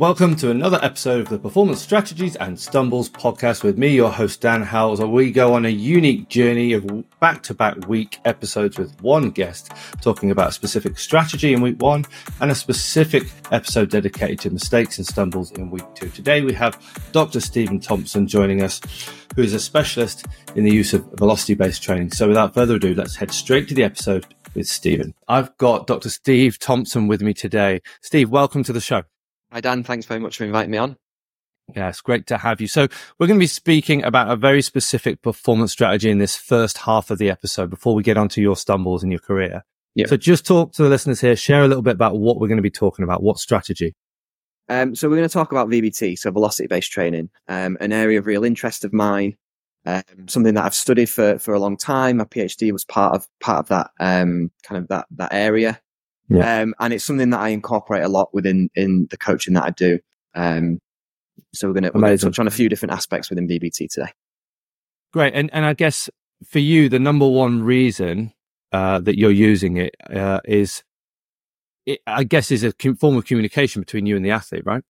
Welcome to another episode of the Performance Strategies and Stumbles podcast with me, your host, Dan Howells. We go on a unique journey of back to back week episodes with one guest talking about a specific strategy in week one and a specific episode dedicated to mistakes and stumbles in week two. Today we have Dr. Steven Thompson joining us, who is a specialist in the use of velocity based training. So without further ado, let's head straight to the episode with Steven. I've got Dr. Steve Thompson with me today. Steve, welcome to the show. Hi, Dan. Thanks very much for inviting me on. Yeah, it's great to have you. So we're going to be speaking about a very specific performance strategy in this first half of the episode before we get onto your stumbles in your career. Yep. So just talk to the listeners here, share a little bit about what we're going to be talking about, what strategy. Um, so we're going to talk about VBT, so velocity based training, um, an area of real interest of mine, um, something that I've studied for, for a long time. My PhD was part of, part of that, um, kind of that, that area. Yeah. Um, and it's something that I incorporate a lot within in the coaching that I do. Um, so we're going to touch on a few different aspects within VBT today. Great, and and I guess for you, the number one reason uh, that you're using it uh, is, it, I guess, is a form of communication between you and the athlete, right?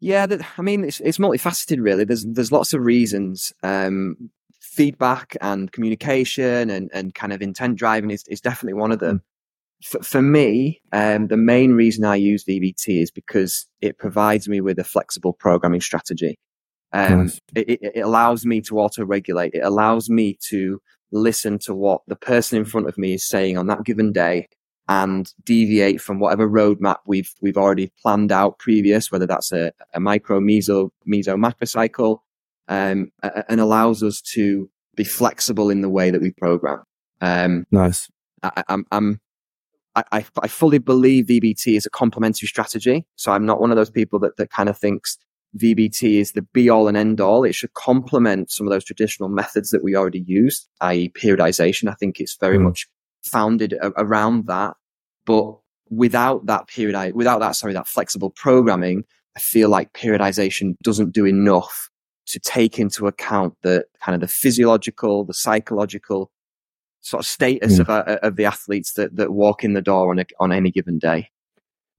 Yeah, that, I mean, it's it's multifaceted, really. There's there's lots of reasons. Um, feedback and communication and and kind of intent driving is is definitely one of them for, for me, um, the main reason I use VBT is because it provides me with a flexible programming strategy. Um, nice. it, it, allows me to auto regulate. It allows me to listen to what the person in front of me is saying on that given day and deviate from whatever roadmap we've we've already planned out previous, whether that's a, a micro, meso, meso, macro cycle, um, and allows us to be flexible in the way that we program. Um, nice. I, I'm, I'm I, I, fully believe VBT is a complementary strategy. So I'm not one of those people that, that kind of thinks VBT is the be all and end all. It should complement some of those traditional methods that we already use, i.e. periodization. I think it's very mm. much founded a- around that. But without that period, without that, sorry, that flexible programming, I feel like periodization doesn't do enough to take into account the kind of the physiological, the psychological, sort of status mm. of, uh, of the athletes that, that walk in the door on a, on any given day.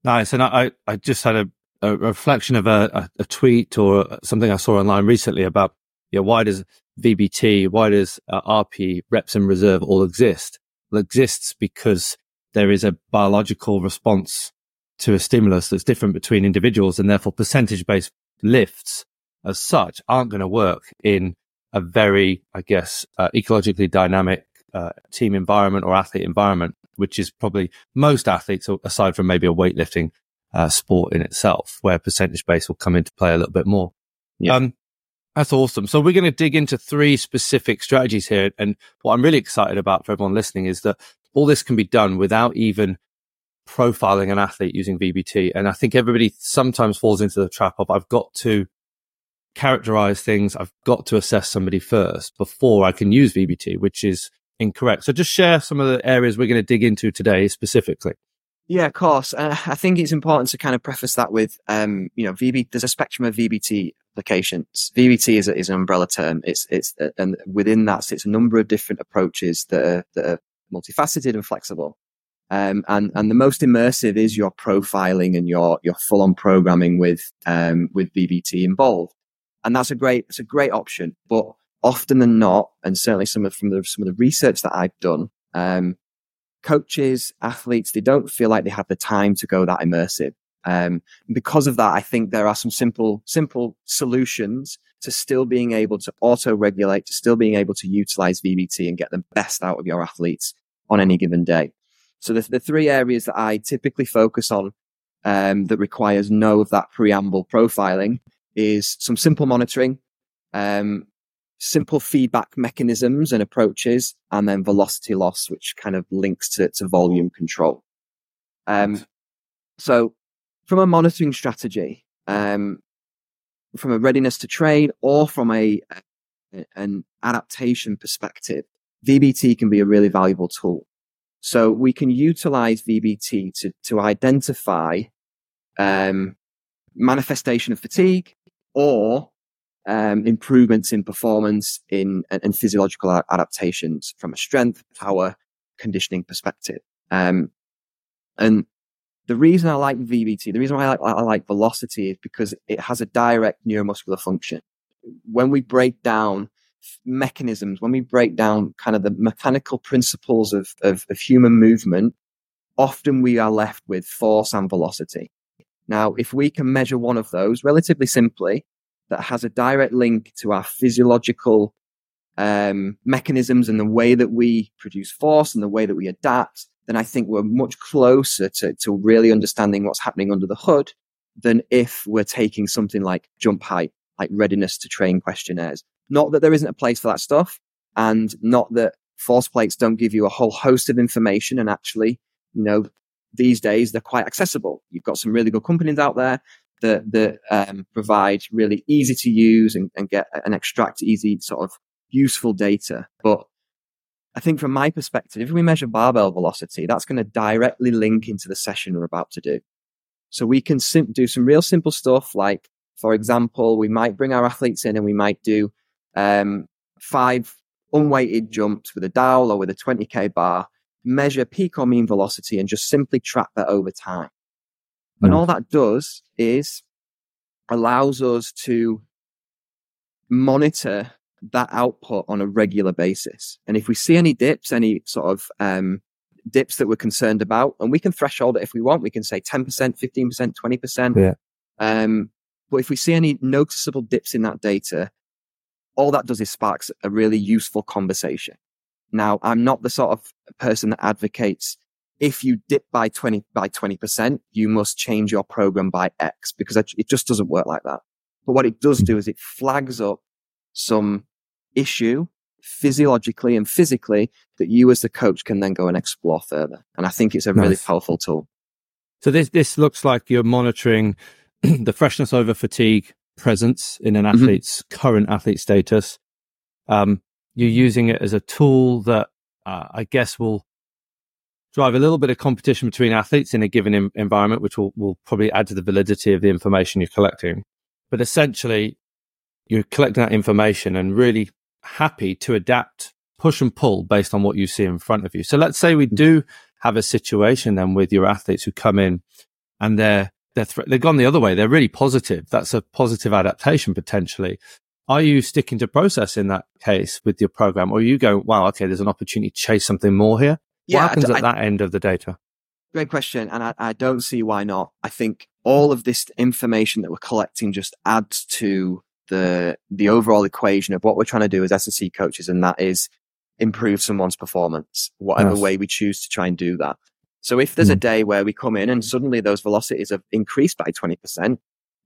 Nice. And I, I just had a, a reflection of a, a, a, tweet or something I saw online recently about, yeah, why does VBT, why does uh, RP, reps and reserve all exist? Well, it exists because there is a biological response to a stimulus that's different between individuals and therefore percentage based lifts as such aren't going to work in a very, I guess, uh, ecologically dynamic uh, team environment or athlete environment, which is probably most athletes, aside from maybe a weightlifting uh, sport in itself, where percentage base will come into play a little bit more. Yeah. Um, that's awesome. So we're going to dig into three specific strategies here. And what I'm really excited about for everyone listening is that all this can be done without even profiling an athlete using VBT. And I think everybody sometimes falls into the trap of I've got to characterize things. I've got to assess somebody first before I can use VBT, which is incorrect. So just share some of the areas we're going to dig into today specifically. Yeah, of course. Uh, I think it's important to kind of preface that with, um, you know, VB. There's a spectrum of VBT applications. VBT is, a, is an umbrella term. It's it's uh, and within that sits a number of different approaches that are, that are multifaceted and flexible. Um, and and the most immersive is your profiling and your your full on programming with um, with VBT involved. And that's a great it's a great option. But often than not, and certainly some of from the some of the research that I've done, um, coaches, athletes, they don't feel like they have the time to go that immersive. Um, because of that, I think there are some simple, simple solutions to still being able to auto regulate, to still being able to utilize VBT and get the best out of your athletes on any given day. So the, the three areas that I typically focus on, um, that requires no of that preamble profiling is some simple monitoring, um, simple feedback mechanisms and approaches, and then velocity loss, which kind of links to, to volume control. Um, so from a monitoring strategy, um, from a readiness to train or from a, a, an adaptation perspective, VBT can be a really valuable tool. So we can utilize VBT to, to identify, um, manifestation of fatigue or um, improvements in performance in and, and physiological adaptations from a strength, power, conditioning perspective. Um, and the reason I like VBT, the reason why I like, I like velocity is because it has a direct neuromuscular function. When we break down mechanisms, when we break down kind of the mechanical principles of, of, of human movement, often we are left with force and velocity. Now, if we can measure one of those relatively simply, that has a direct link to our physiological um, mechanisms and the way that we produce force and the way that we adapt, then I think we're much closer to, to really understanding what's happening under the hood than if we're taking something like jump height, like readiness to train questionnaires. Not that there isn't a place for that stuff and not that force plates don't give you a whole host of information. And actually, you know, these days they're quite accessible. You've got some really good companies out there that, that um, provide really easy to use and, and get and extract easy sort of useful data. But I think from my perspective, if we measure barbell velocity, that's going to directly link into the session we're about to do. So we can sim- do some real simple stuff like, for example, we might bring our athletes in and we might do um, five unweighted jumps with a dowel or with a 20k bar, measure peak or mean velocity and just simply track that over time. And all that does is allows us to monitor that output on a regular basis. And if we see any dips, any sort of um, dips that we're concerned about, and we can threshold it if we want, we can say 10%, 15%, 20%. Yeah. Um, but if we see any noticeable dips in that data, all that does is sparks a really useful conversation. Now, I'm not the sort of person that advocates if you dip by 20 by 20%, you must change your program by X because it just doesn't work like that. But what it does hmm. do is it flags up some issue physiologically and physically that you as the coach can then go and explore further. And I think it's a nice. really powerful tool. So this this looks like you're monitoring the freshness over fatigue presence in an mm-hmm. athlete's mm-hmm. current athlete status. Um, you're using it as a tool that uh, I guess will drive a little bit of competition between athletes in a given em- environment, which will, will probably add to the validity of the information you're collecting. But essentially, you're collecting that information and really happy to adapt, push and pull based on what you see in front of you. So let's say we mm-hmm. do have a situation then with your athletes who come in and they're they're th- they've gone the other way. They're really positive. That's a positive adaptation potentially. Are you sticking to process in that case with your program, or are you going, wow, okay, there's an opportunity to chase something more here? Yeah, what happens at that end of the data? Great question, and I, I don't see why not. I think all of this information that we're collecting just adds to the the overall equation of what we're trying to do as S&C coaches, and that is improve someone's performance, whatever yes. way we choose to try and do that. So if there's mm. a hmm. day where we come in and suddenly those velocities have increased by 20%,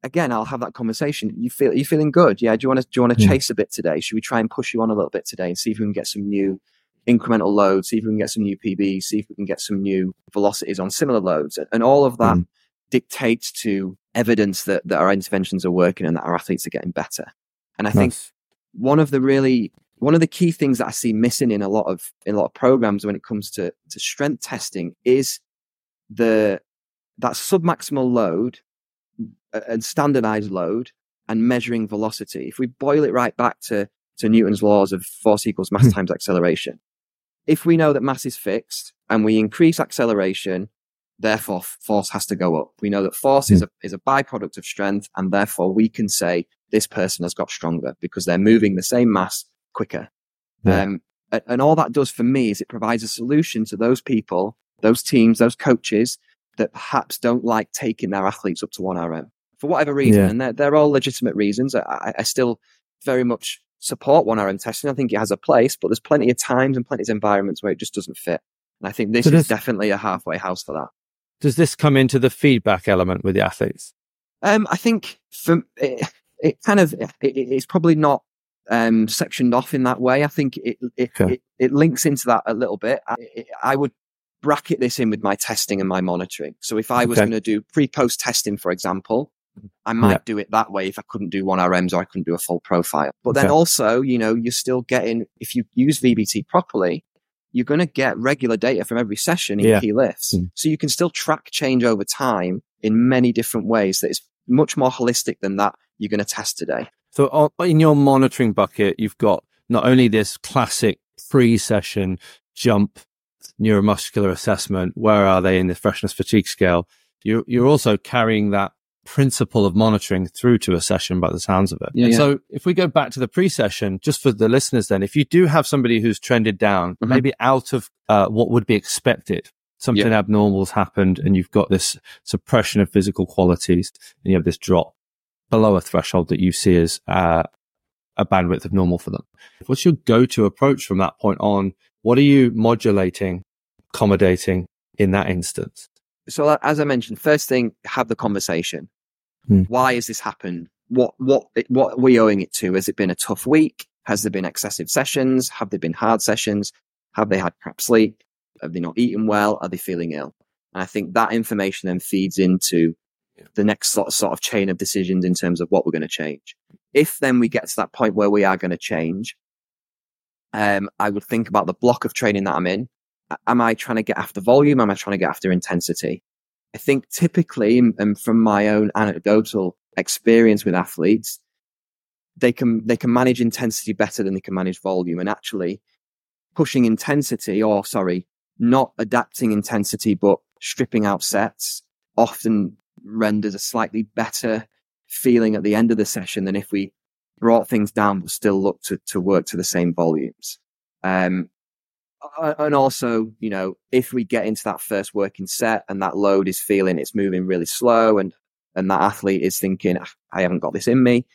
again, I'll have that conversation. You feel, you feeling good? Yeah. Do you want to, do you want to mm. chase a bit today? Should we try and push you on a little bit today and see if we can get some new incremental loads, see if we can get some new PBs, see if we can get some new velocities on similar loads. And all of that mm. dictates to evidence that, that our interventions are working and that our athletes are getting better. And I nice. think one of the really one of the key things that I see missing in a lot of in a lot of programs when it comes to to strength testing is the that submaximal load and standardized load and measuring velocity. If we boil it right back to to Newton's laws of force equals mass hmm. times acceleration, if we know that mass is fixed and we increase acceleration, therefore force has to go up. We know that force is hmm. a, is a byproduct of strength and therefore we can say this person has got stronger because they're moving the same mass quicker. Yeah. Um, and all that does for me is it provides a solution to those people, those teams, those coaches that perhaps don't like taking their athletes up to 1RM for whatever reason. Yeah. And they're, they're all legitimate reasons. I, I still very much support 1RM testing. I think it has a place, but there's plenty of times and plenty of environments where it just doesn't fit. And I think this so is definitely a halfway house for that. Does this come into the feedback element with the athletes? Um, I think for it, it kind of it, it's probably not um, sectioned off in that way. I think it it, okay. it, it, links into that a little bit. I, I, would bracket this in with my testing and my monitoring. So if I was okay. going to do pre-post testing, for example, I might yeah. do it that way if I couldn't do one RMs or I couldn't do a full profile. But then okay. also, you know, you're still getting, if you use VBT properly, you're going to get regular data from every session in yeah. key lifts. Mm. So you can still track change over time in many different ways that is much more holistic than that you're going to test today. So in your monitoring bucket, you've got not only this classic pre-session jump neuromuscular assessment. Where are they in the freshness fatigue scale? you're, you're also carrying that principle of monitoring through to a session by the sounds of it. Yeah, yeah. So if we go back to the pre-session, just for the listeners, then if you do have somebody who's trended down, Mhm. maybe out of uh, what would be expected, something Yeah. abnormal's happened and you've got this suppression of physical qualities and you have this drop below a threshold that you see as uh, a bandwidth of normal for them. What's your go-to approach from that point on? What are you modulating, accommodating in that instance? So as I mentioned, first thing, have the conversation. Hmm. Why has this happened? What what what are we owing it to? Has it been a tough week? Has there been excessive sessions? Have there been hard sessions? Have they had crap sleep? Have they not eaten well? Are they feeling ill? And I think that information then feeds into the next sort of, sort of chain of decisions in terms of what we're going to change. If then we get to that point where we are going to change, um, I would think about the block of training that I'm in. Am I trying to get after volume? Am I trying to get after intensity? I think typically, and from my own anecdotal experience with athletes, they can they can manage intensity better than they can manage volume. And actually, pushing intensity, or sorry, not adapting intensity, but stripping out sets, often renders a slightly better feeling at the end of the session than if we brought things down but still look to to work to the same volumes. Um, and also, you know, if we get into that first working set and that load is feeling it's moving really slow and, and that athlete is thinking, "Ah, I haven't got this in me,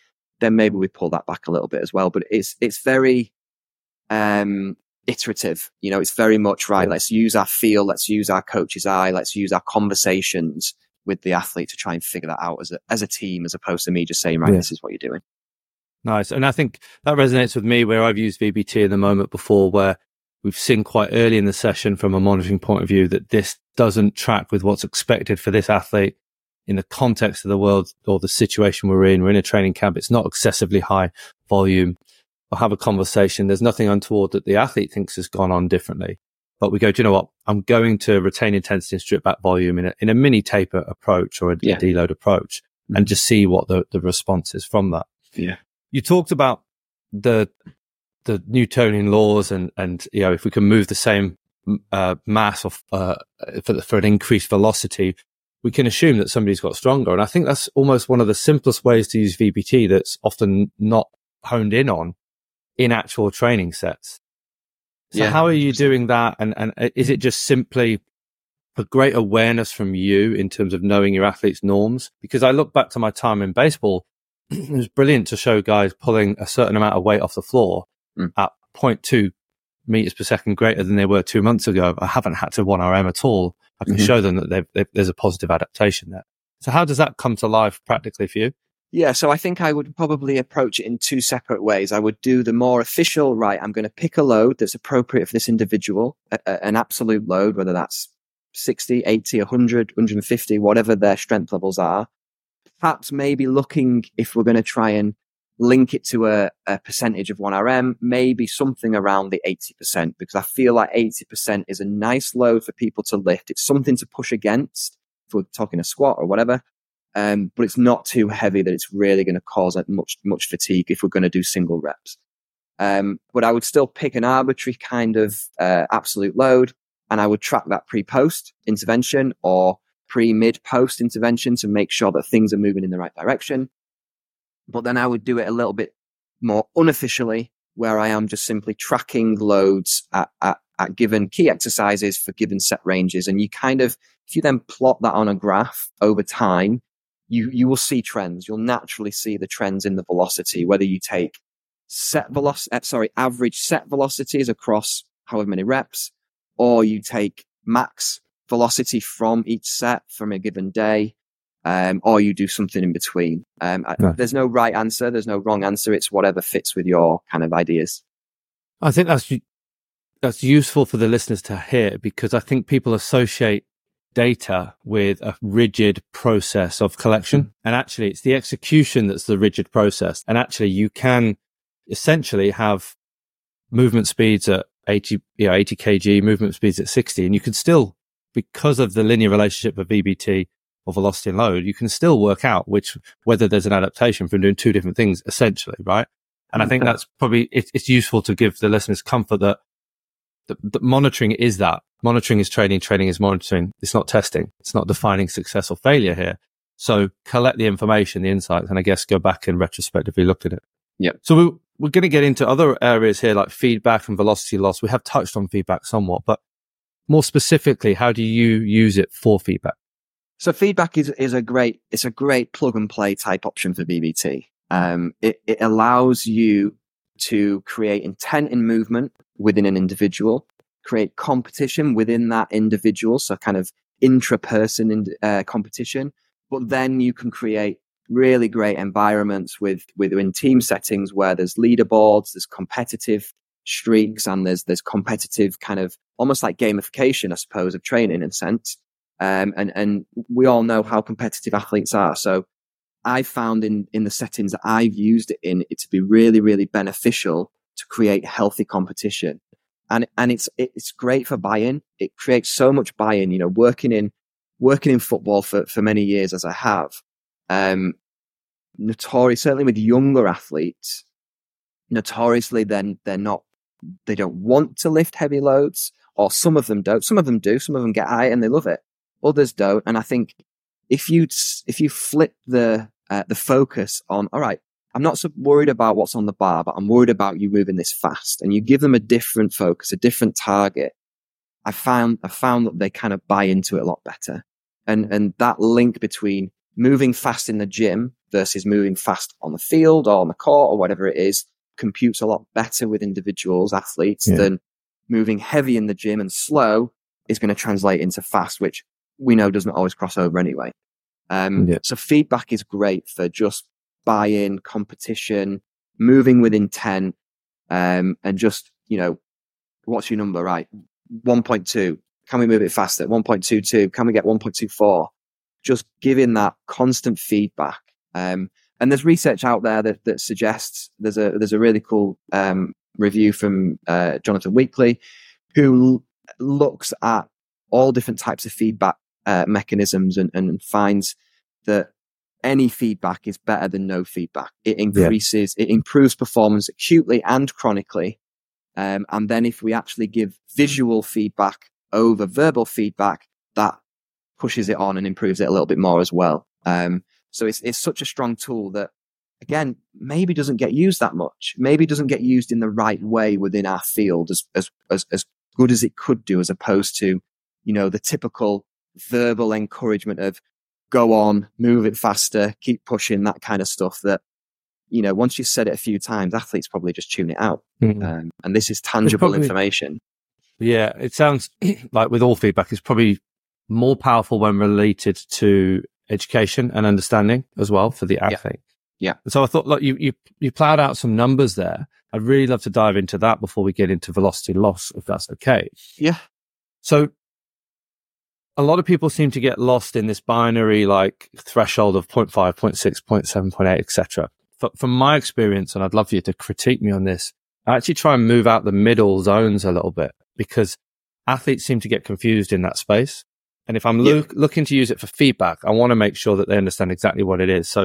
then maybe we pull that back a little bit as well. But it's, it's very, um, iterative. You know, it's very much right. Let's use our feel. Let's use our coach's eye. Let's use our conversations with the athlete to try and figure that out as a, as a team, as opposed to me just saying, right, Yeah. this is what you're doing. Nice. And I think that resonates with me where I've used VBT in the moment before where we've seen quite early in the session from a monitoring point of view that this doesn't track with what's expected for this athlete in the context of the world or the situation we're in. We're in a training camp. It's not excessively high volume. We'll have a conversation. There's nothing untoward that the athlete thinks has gone on differently. But we go, do you know what? I'm going to retain intensity and strip back volume in a, in a mini taper approach or a, Yeah. a deload approach and mm-hmm. just see what the, the response is from that Yeah. you talked about the the Newtonian laws and and you know if we can move the same uh, mass of uh, for the, for an increased velocity, we can assume that somebody's got stronger. And I think that's almost one of the simplest ways to use VBT that's often not honed in on in actual training sets. So Yeah, how are you doing that? And and uh, is it just simply a great awareness from you in terms of knowing your athlete's norms? Because I look back to my time in baseball, it was brilliant to show guys pulling a certain amount of weight off the floor Mm. at 0.2 meters per second greater than they were two months ago. I haven't had to 1RM at all. I can Mhm. show them that they've, they've, there's a positive adaptation there. So how does that come to life practically for you? Yeah, so I think I would probably approach it in two separate ways. I would do the more official, right? I'm going to pick a load that's appropriate for this individual, a, a- an absolute load, whether that's 60, 80, 100, 150, whatever their strength levels are. Perhaps maybe looking if we're going to try and link it to a, a percentage of 1RM, maybe something around the 80%, because I feel like 80% is a nice load for people to lift. It's something to push against if we're talking a squat or whatever um, but it's not too heavy that it's really going to cause much much fatigue if we're going to do single reps. Um, but I would still pick an arbitrary kind of uh, absolute load, and I would track that pre-post intervention or pre-mid post intervention to make sure that things are moving in the right direction. But then I would do it a little bit more unofficially, where I am just simply tracking loads at, at, at given key exercises for given set ranges, and you kind of if you then plot that on a graph over time, you you will see trends. You'll naturally see the trends in the velocity, whether you take set velocity, eh, sorry, average set velocities across however many reps, or you take max velocity from each set from a given day, um, or you do something in between. Um, I- There's no right answer. There's no wrong answer. It's whatever fits with your kind of ideas. I think that's that's useful for the listeners to hear because I think people associate data with a rigid process of collection. And actually, it's the execution that's the rigid process. And actually, you can essentially have movement speeds at 80, you know, 80 kg, movement speeds at 60, and you can still, because of the linear relationship of VBT or velocity and load, you can still work out which, whether there's an adaptation from doing two different things essentially, right? And I mm, think that's probably, it, it's useful to give the listeners comfort that the, the monitoring is that monitoring is training, training is monitoring. It's not testing. It's not defining success or failure here. So collect the information, the insights, and I guess go back and retrospectively look at it. Yeah. So we, we're going to get into other areas here like feedback and velocity loss. We have touched on feedback somewhat, but more specifically, how do you use it for feedback? So feedback is, is a great, it's a great plug and play type option for VBT. Um, it, it allows you to create intent in movement within an individual, create competition within that individual. So kind of intra-person in, uh, competition, but then you can create really great environments with within team settings where there's leaderboards, there's competitive streaks, and there's there's competitive kind of almost like gamification, I suppose, of training in a sense. Um, and and we all know how competitive athletes are. So I found in in the settings that I've used it in it to be really really beneficial to create healthy competition. And and it's it's great for buy-in. It creates so much buy-in. You know, working in working in football for for many years as I have, um, notorious certainly with younger athletes, notoriously then they're not they don't want to lift heavy loads, or some of them don't. Some of them do. Some of them get high and they love it. Others don't. And I think if you if you flip the uh, the focus on, all right, I'm not so worried about what's on the bar, but I'm worried about you moving this fast, and you give them a different focus, a different target. I found I found that they kind of buy into it a lot better, and and that link between moving fast in the gym versus moving fast on the field or on the court or whatever it is computes a lot better with individuals, athletes, yeah. than moving heavy in the gym and slow is going to translate into fast, which we know doesn't always cross over anyway. Um, yeah. So feedback is great for just buy-in, competition, moving with intent, um, and just, you know, what's your number, right? 1.2. Can we move it faster? 1.22. Can we get 1.24? Just giving that constant feedback. Um, and there's research out there that, that suggests there's a there's a really cool um, review from uh, Jonathan Weakley, who l- looks at all different types of feedback uh, mechanisms and, and finds that any feedback is better than no feedback. It increases, yeah. it improves performance acutely and chronically. Um, and then if we actually give visual feedback over verbal feedback, that pushes it on and improves it a little bit more as well. Um, so it's, it's such a strong tool that again, maybe doesn't get used that much, maybe doesn't get used in the right way within our field as, as, as, as good as it could do, as opposed to, you know, the typical verbal encouragement of go on, move it faster, keep pushing, that kind of stuff that, you know, once you've said it a few times, athletes probably just tune it out. Mm. Um, and this is tangible probably, information. Yeah. It sounds like with all feedback, it's probably more powerful when related to education and understanding as well for the athlete. Yeah. yeah. So I thought, look, you, you, you plowed out some numbers there. I'd really love to dive into that before we get into velocity loss, if that's okay. Yeah. So a lot of people seem to get lost in this binary like threshold of 0. 0.5, 0. 0.6, 0.7, 0.8, etc. From my experience, and I'd love for you to critique me on this, I actually try and move out the middle zones a little bit because athletes seem to get confused in that space. And if I'm yeah. looking to use it for feedback, I want to make sure that they understand exactly what it is. So,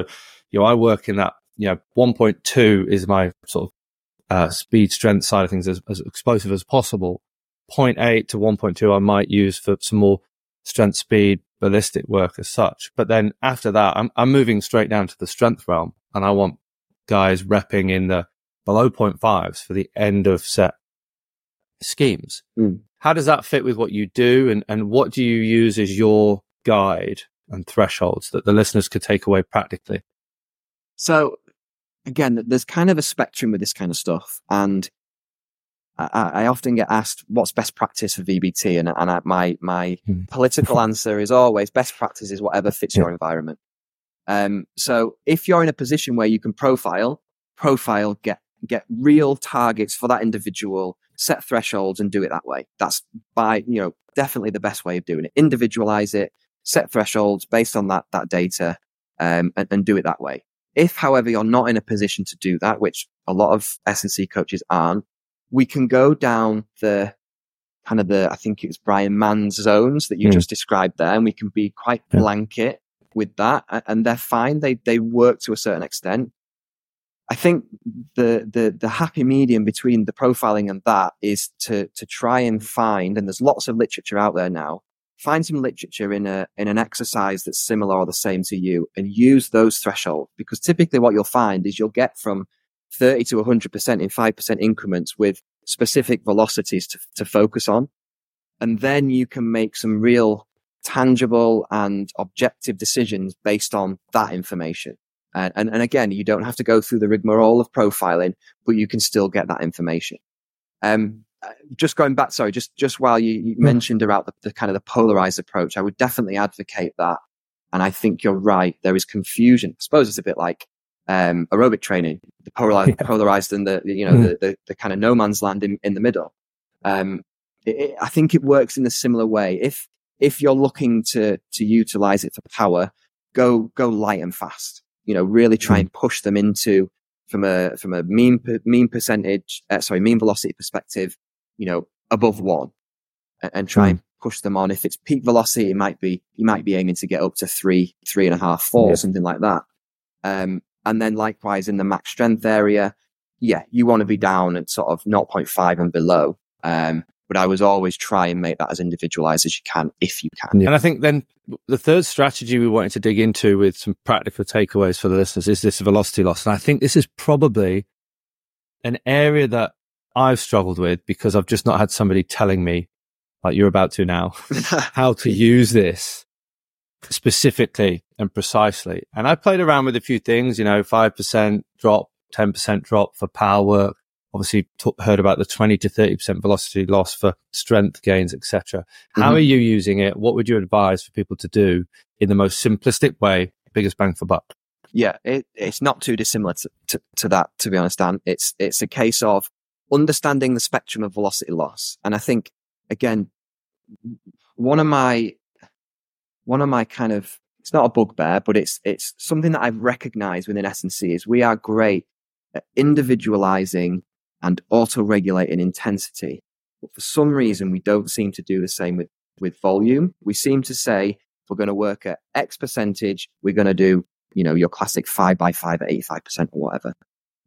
you know, I work in that, you know, 1.2 is my sort of uh, speed strength side of things as, as explosive as possible. 0.8 to 1.2 I might use for some more strength speed ballistic work as such. But then after that, I'm, I'm moving straight down to the strength realm and I want guys repping in the below 0.5s for the end of set schemes. Mm. How does that fit with what you do? And, and what do you use as your guide and thresholds that the listeners could take away practically? So again, there's kind of a spectrum with this kind of stuff. And I, I often get asked what's best practice for VBT. And, and I, my, my hmm. political answer is always best practice is whatever fits yeah. your environment. Um, so if you're in a position where you can profile, profile, get, get real targets for that individual, set thresholds and do it that way. That's by, you know, definitely the best way of doing it. Individualize it, set thresholds based on that, that data, um, and, and do it that way. If, however, you're not in a position to do that, which a lot of S&C coaches aren't, we can go down the kind of the, I think it was Bryan Mann's zones that you mm. just described there, and we can be quite blanket with that, and they're fine. They they work to a certain extent. I think the, the, the happy medium between the profiling and that is to, to try and find, and there's lots of literature out there now, find some literature in a, in an exercise that's similar or the same to you and use those thresholds because typically what you'll find is you'll get from 30 to 100% in 5% increments with specific velocities to, to focus on. And then you can make some real tangible and objective decisions based on that information. And, and, and again, you don't have to go through the rigmarole of profiling, but you can still get that information. Um, uh, just going back, sorry, just, just while you, you mentioned about the, the kind of the polarized approach, I would definitely advocate that. And I think you're right. There is confusion. I suppose it's a bit like, um, aerobic training, the polarized, yeah. polarized and the, you know, mm. the, the, the, kind of no man's land in, in the middle. Um, it, it, I think it works in a similar way. If, if you're looking to, to utilize it for power, go, go light and fast, you know, really try mm. and push them into from a, from a mean, mean percentage, uh, sorry, mean velocity perspective, you know, above one and, and try mm. and push them on. If it's peak velocity, it might be, you might be aiming to get up to three, three and a half, four, yeah. something like that. Um, and then likewise in the max strength area, yeah, you want to be down at sort of 0.5 and below. Um, but I was always try and make that as individualized as you can if you can. And I think then the third strategy we wanted to dig into with some practical takeaways for the listeners is this velocity loss. And I think this is probably an area that I've struggled with because I've just not had somebody telling me, like you're about to now, how to use this specifically and precisely. And I played around with a few things, you know, 5% drop, 10% drop for power work. Obviously t- heard about the 20 to 30% velocity loss for strength gains, etc. Mm-hmm. How are you using it? What would you advise for people to do in the most simplistic way, biggest bang for buck? Yeah, it, it's not too dissimilar to, to, to that, to be honest, Dan. It's, it's a case of understanding the spectrum of velocity loss. And I think, again, one of my one of my kind of it's not a bugbear, but it's it's something that I've recognized within S&C is we are great at individualizing and auto-regulating intensity. But for some reason, we don't seem to do the same with, with volume. We seem to say, if we're going to work at X percentage, we're going to do, you know, your classic five by five at 85% or whatever.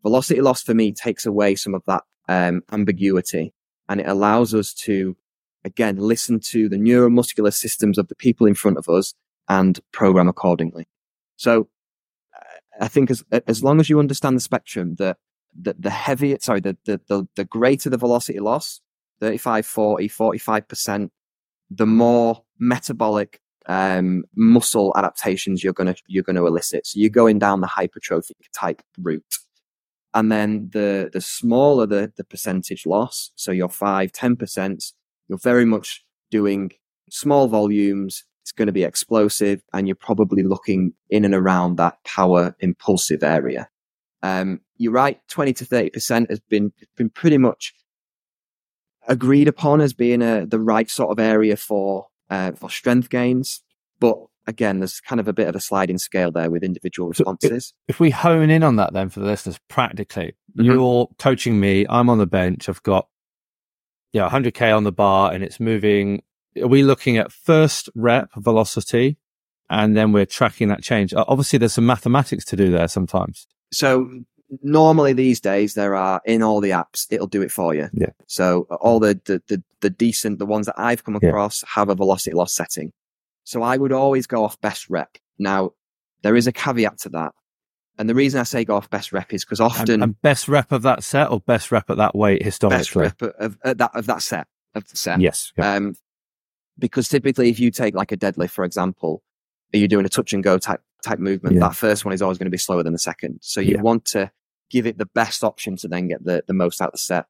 Velocity loss for me takes away some of that um, ambiguity and it allows us to again, listen to the neuromuscular systems of the people in front of us and program accordingly. So I think as, as long as you understand the spectrum, the, the, the heavier, sorry, the, the, the, the greater the velocity loss, 35, 40, 45%, the more metabolic um, muscle adaptations you're going to you're going to elicit. So you're going down the hypertrophic type route, and then the the smaller the the percentage loss, so your five ten percent, you're very much doing small volumes. It's going to be explosive and you're probably looking in and around that power impulsive area. Um, you're right. 20 to 30% has been, been pretty much agreed upon as being a, the right sort of area for, uh, for strength gains. But again, there's kind of a bit of a sliding scale there with individual responses. So if, if we hone in on that then for the listeners, practically, mm-hmm. you're coaching me, I'm on the bench, I've got yeah, 100k on the bar and it's moving. Are we looking at first rep velocity and then we're tracking that change? Obviously, there's some mathematics to do there sometimes. So normally these days there are in all the apps, it'll do it for you. Yeah. So all the, the, the, the decent, the ones that I've come across yeah. have a velocity loss setting. So I would always go off best rep. Now there is a caveat to that. And the reason I say go off best rep is because often and, and, best rep of that set or best rep at that weight historically. Best rep of, of that of that set of the set. Yes. Yeah. Um, because typically, if you take like a deadlift, for example, you're you doing a touch and go type type movement? Yeah. That first one is always going to be slower than the second. So you yeah. want to give it the best option to then get the the most out of the set.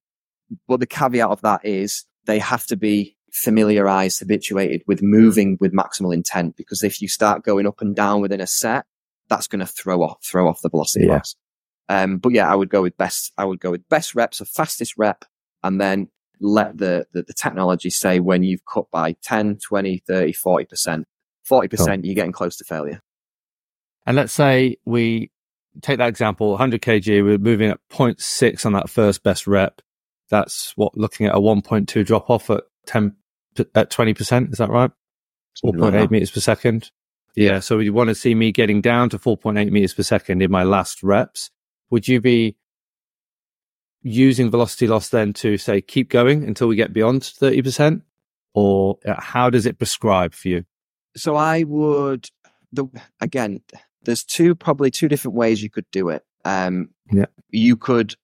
But the caveat of that is they have to be familiarized, habituated with moving with maximal intent. Because if you start going up and down within a set, that's going to throw off, throw off the velocity yeah. loss. Um, but yeah, I would go with best, I would go with best reps, a fastest rep, and then let the, the, the, technology say when you've cut by 10, 20, 30, 40%, 40%, cool. you're getting close to failure. And let's say we take that example, 100 kg, we're moving at 0.6 on that first best rep. That's what looking at a 1.2 drop off at 10, at 20%. Is that right? 4.8 like meters per second. Yeah. So you want to see me getting down to 4.8 meters per second in my last reps. would you be using velocity loss then to say keep going until we get beyond 30%? Or uh, how does it prescribe for you? So I would, the, again, there's two, probably two different ways you could do it. Um, yeah. You could,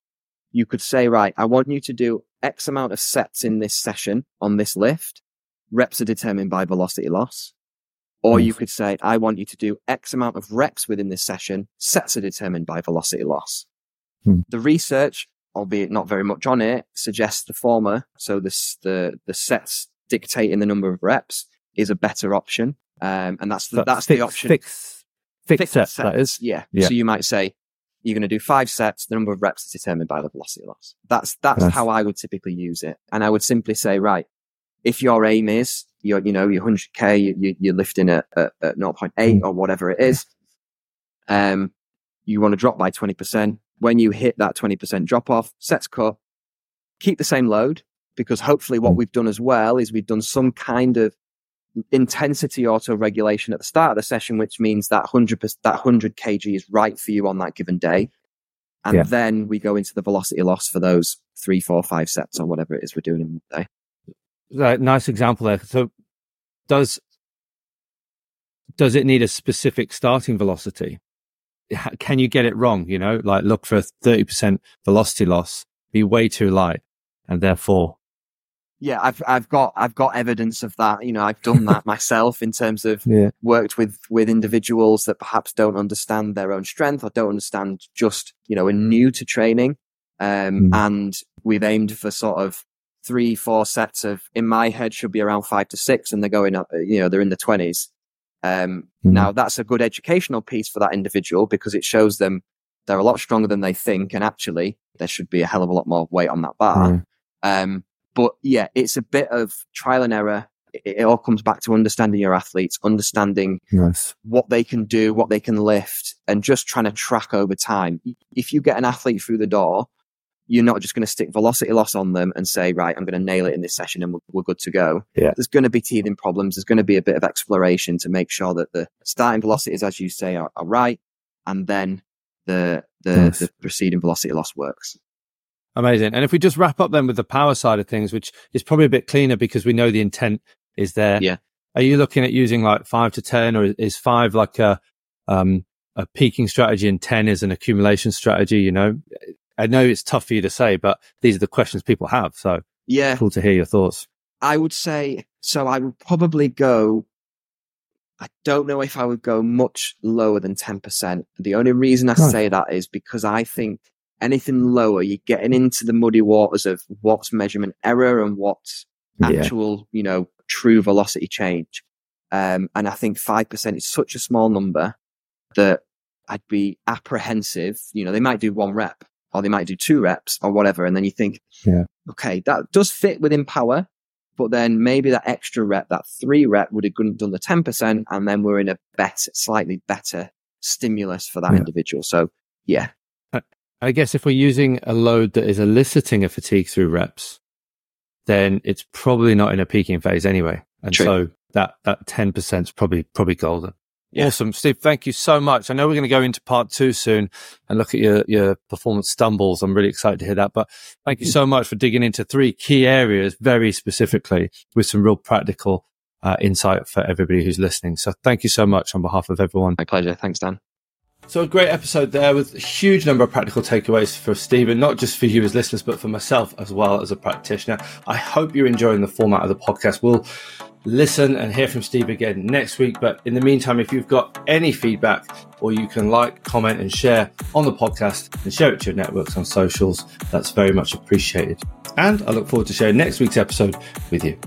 you could say, right, I want you to do X amount of sets in this session on this lift. Reps are determined by velocity loss. Or you could say, I want you to do X amount of reps within this session. Sets are determined by velocity loss. Hmm. The research, albeit not very much on it, suggests the former. So this, the, the sets dictating the number of reps is a better option. Um, and that's the, But that's fix- the option. Fix, fix, Fixed sets, that is. Yeah. Yeah. So you might say you're going to do five sets. The number of reps is determined by the velocity loss. That's, that's Nice. how I would typically use it. And I would simply say, right, if your aim is you're, you know, your 100k, you, you, you're lifting at, at, at 0.8 Mm. or whatever it is. Um, you want to drop by 20%. When you hit that 20% drop off, sets cut, keep the same load because hopefully what Mm. we've done as well is we've done some kind of intensity auto regulation at the start of the session, which means that 100 that 100 kg is right for you on that given day. And Yeah. then we go into the velocity loss for those three, four, five sets or whatever it is we're doing in the day. Right, nice example there. So does does it need a specific starting velocity? Can you get it wrong? You know, like look for a 30% velocity loss, be way too light. And therefore, Yeah, I've I've got I've got evidence of that. You know, I've done that myself in terms of yeah, worked with with individuals that perhaps don't understand their own strength or don't understand just you know are new to training um Mm. and we've aimed for sort of three four sets of in my head should be around five to six and they're going up you know they're in the 20s um Mhm. now that's a good educational piece for that individual because it shows them they're a lot stronger than they think and actually there should be a hell of a lot more weight on that bar yeah. um, but yeah, it's a bit of trial and error. It, it all comes back to understanding your athletes, understanding nice. what they can do, what they can lift, and just trying to track over time. If you get an athlete through the door, you're not just going to stick velocity loss on them and say, right, I'm going to nail it in this session and we're, we're good to go. Yeah. There's going to be teething problems. There's going to be a bit of exploration to make sure that the starting velocities, as you say, are, are right. And then the, the, Nice. the preceding velocity loss works. Amazing. And if we just wrap up then with the power side of things, which is probably a bit cleaner because we know the intent is there. Yeah. Are you looking at using like five to 10 or is five like a, um, a peaking strategy and 10 is an accumulation strategy? You know, I know it's tough for you to say, but these are the questions people have. So Yeah. cool to hear your thoughts. I would say so. I would probably go. I don't know if I would go much lower than ten percent. The only reason I Nice. say that is because I think anything lower, you're getting into the muddy waters of what's measurement error and what's Yeah. actual, you know, true velocity change. Um, and I think five percent is such a small number that I'd be apprehensive. You know, they might do one rep or they might do two reps or whatever, and then you think, Yeah. okay, that does fit within power, but then maybe that extra rep, that three rep would have done the 10%. And then we're in a better, slightly better stimulus for that Yeah. individual. So yeah, I guess if we're using a load that is eliciting a fatigue through reps, then it's probably not in a peaking phase anyway. And True. so that, that 10% is probably, probably golden. Yeah. Awesome. Steve, thank you so much. I know we're going to go into part two soon and look at your, your performance stumbles. I'm really excited to hear that, but thank you so much for digging into three key areas very specifically with some real practical uh, insight for everybody who's listening. So thank you so much on behalf of everyone. my pleasure. Thanks, Dan. So a great episode there with a huge number of practical takeaways for Steven, not just for you as listeners, but for myself as well as a practitioner. I hope you're enjoying the format of the podcast. We'll listen and hear from Steve again next week. But in the meantime, if you've got any feedback or you can like, comment and share on the podcast and share it to your networks on socials, that's very much appreciated. And I look forward to sharing next week's episode with you.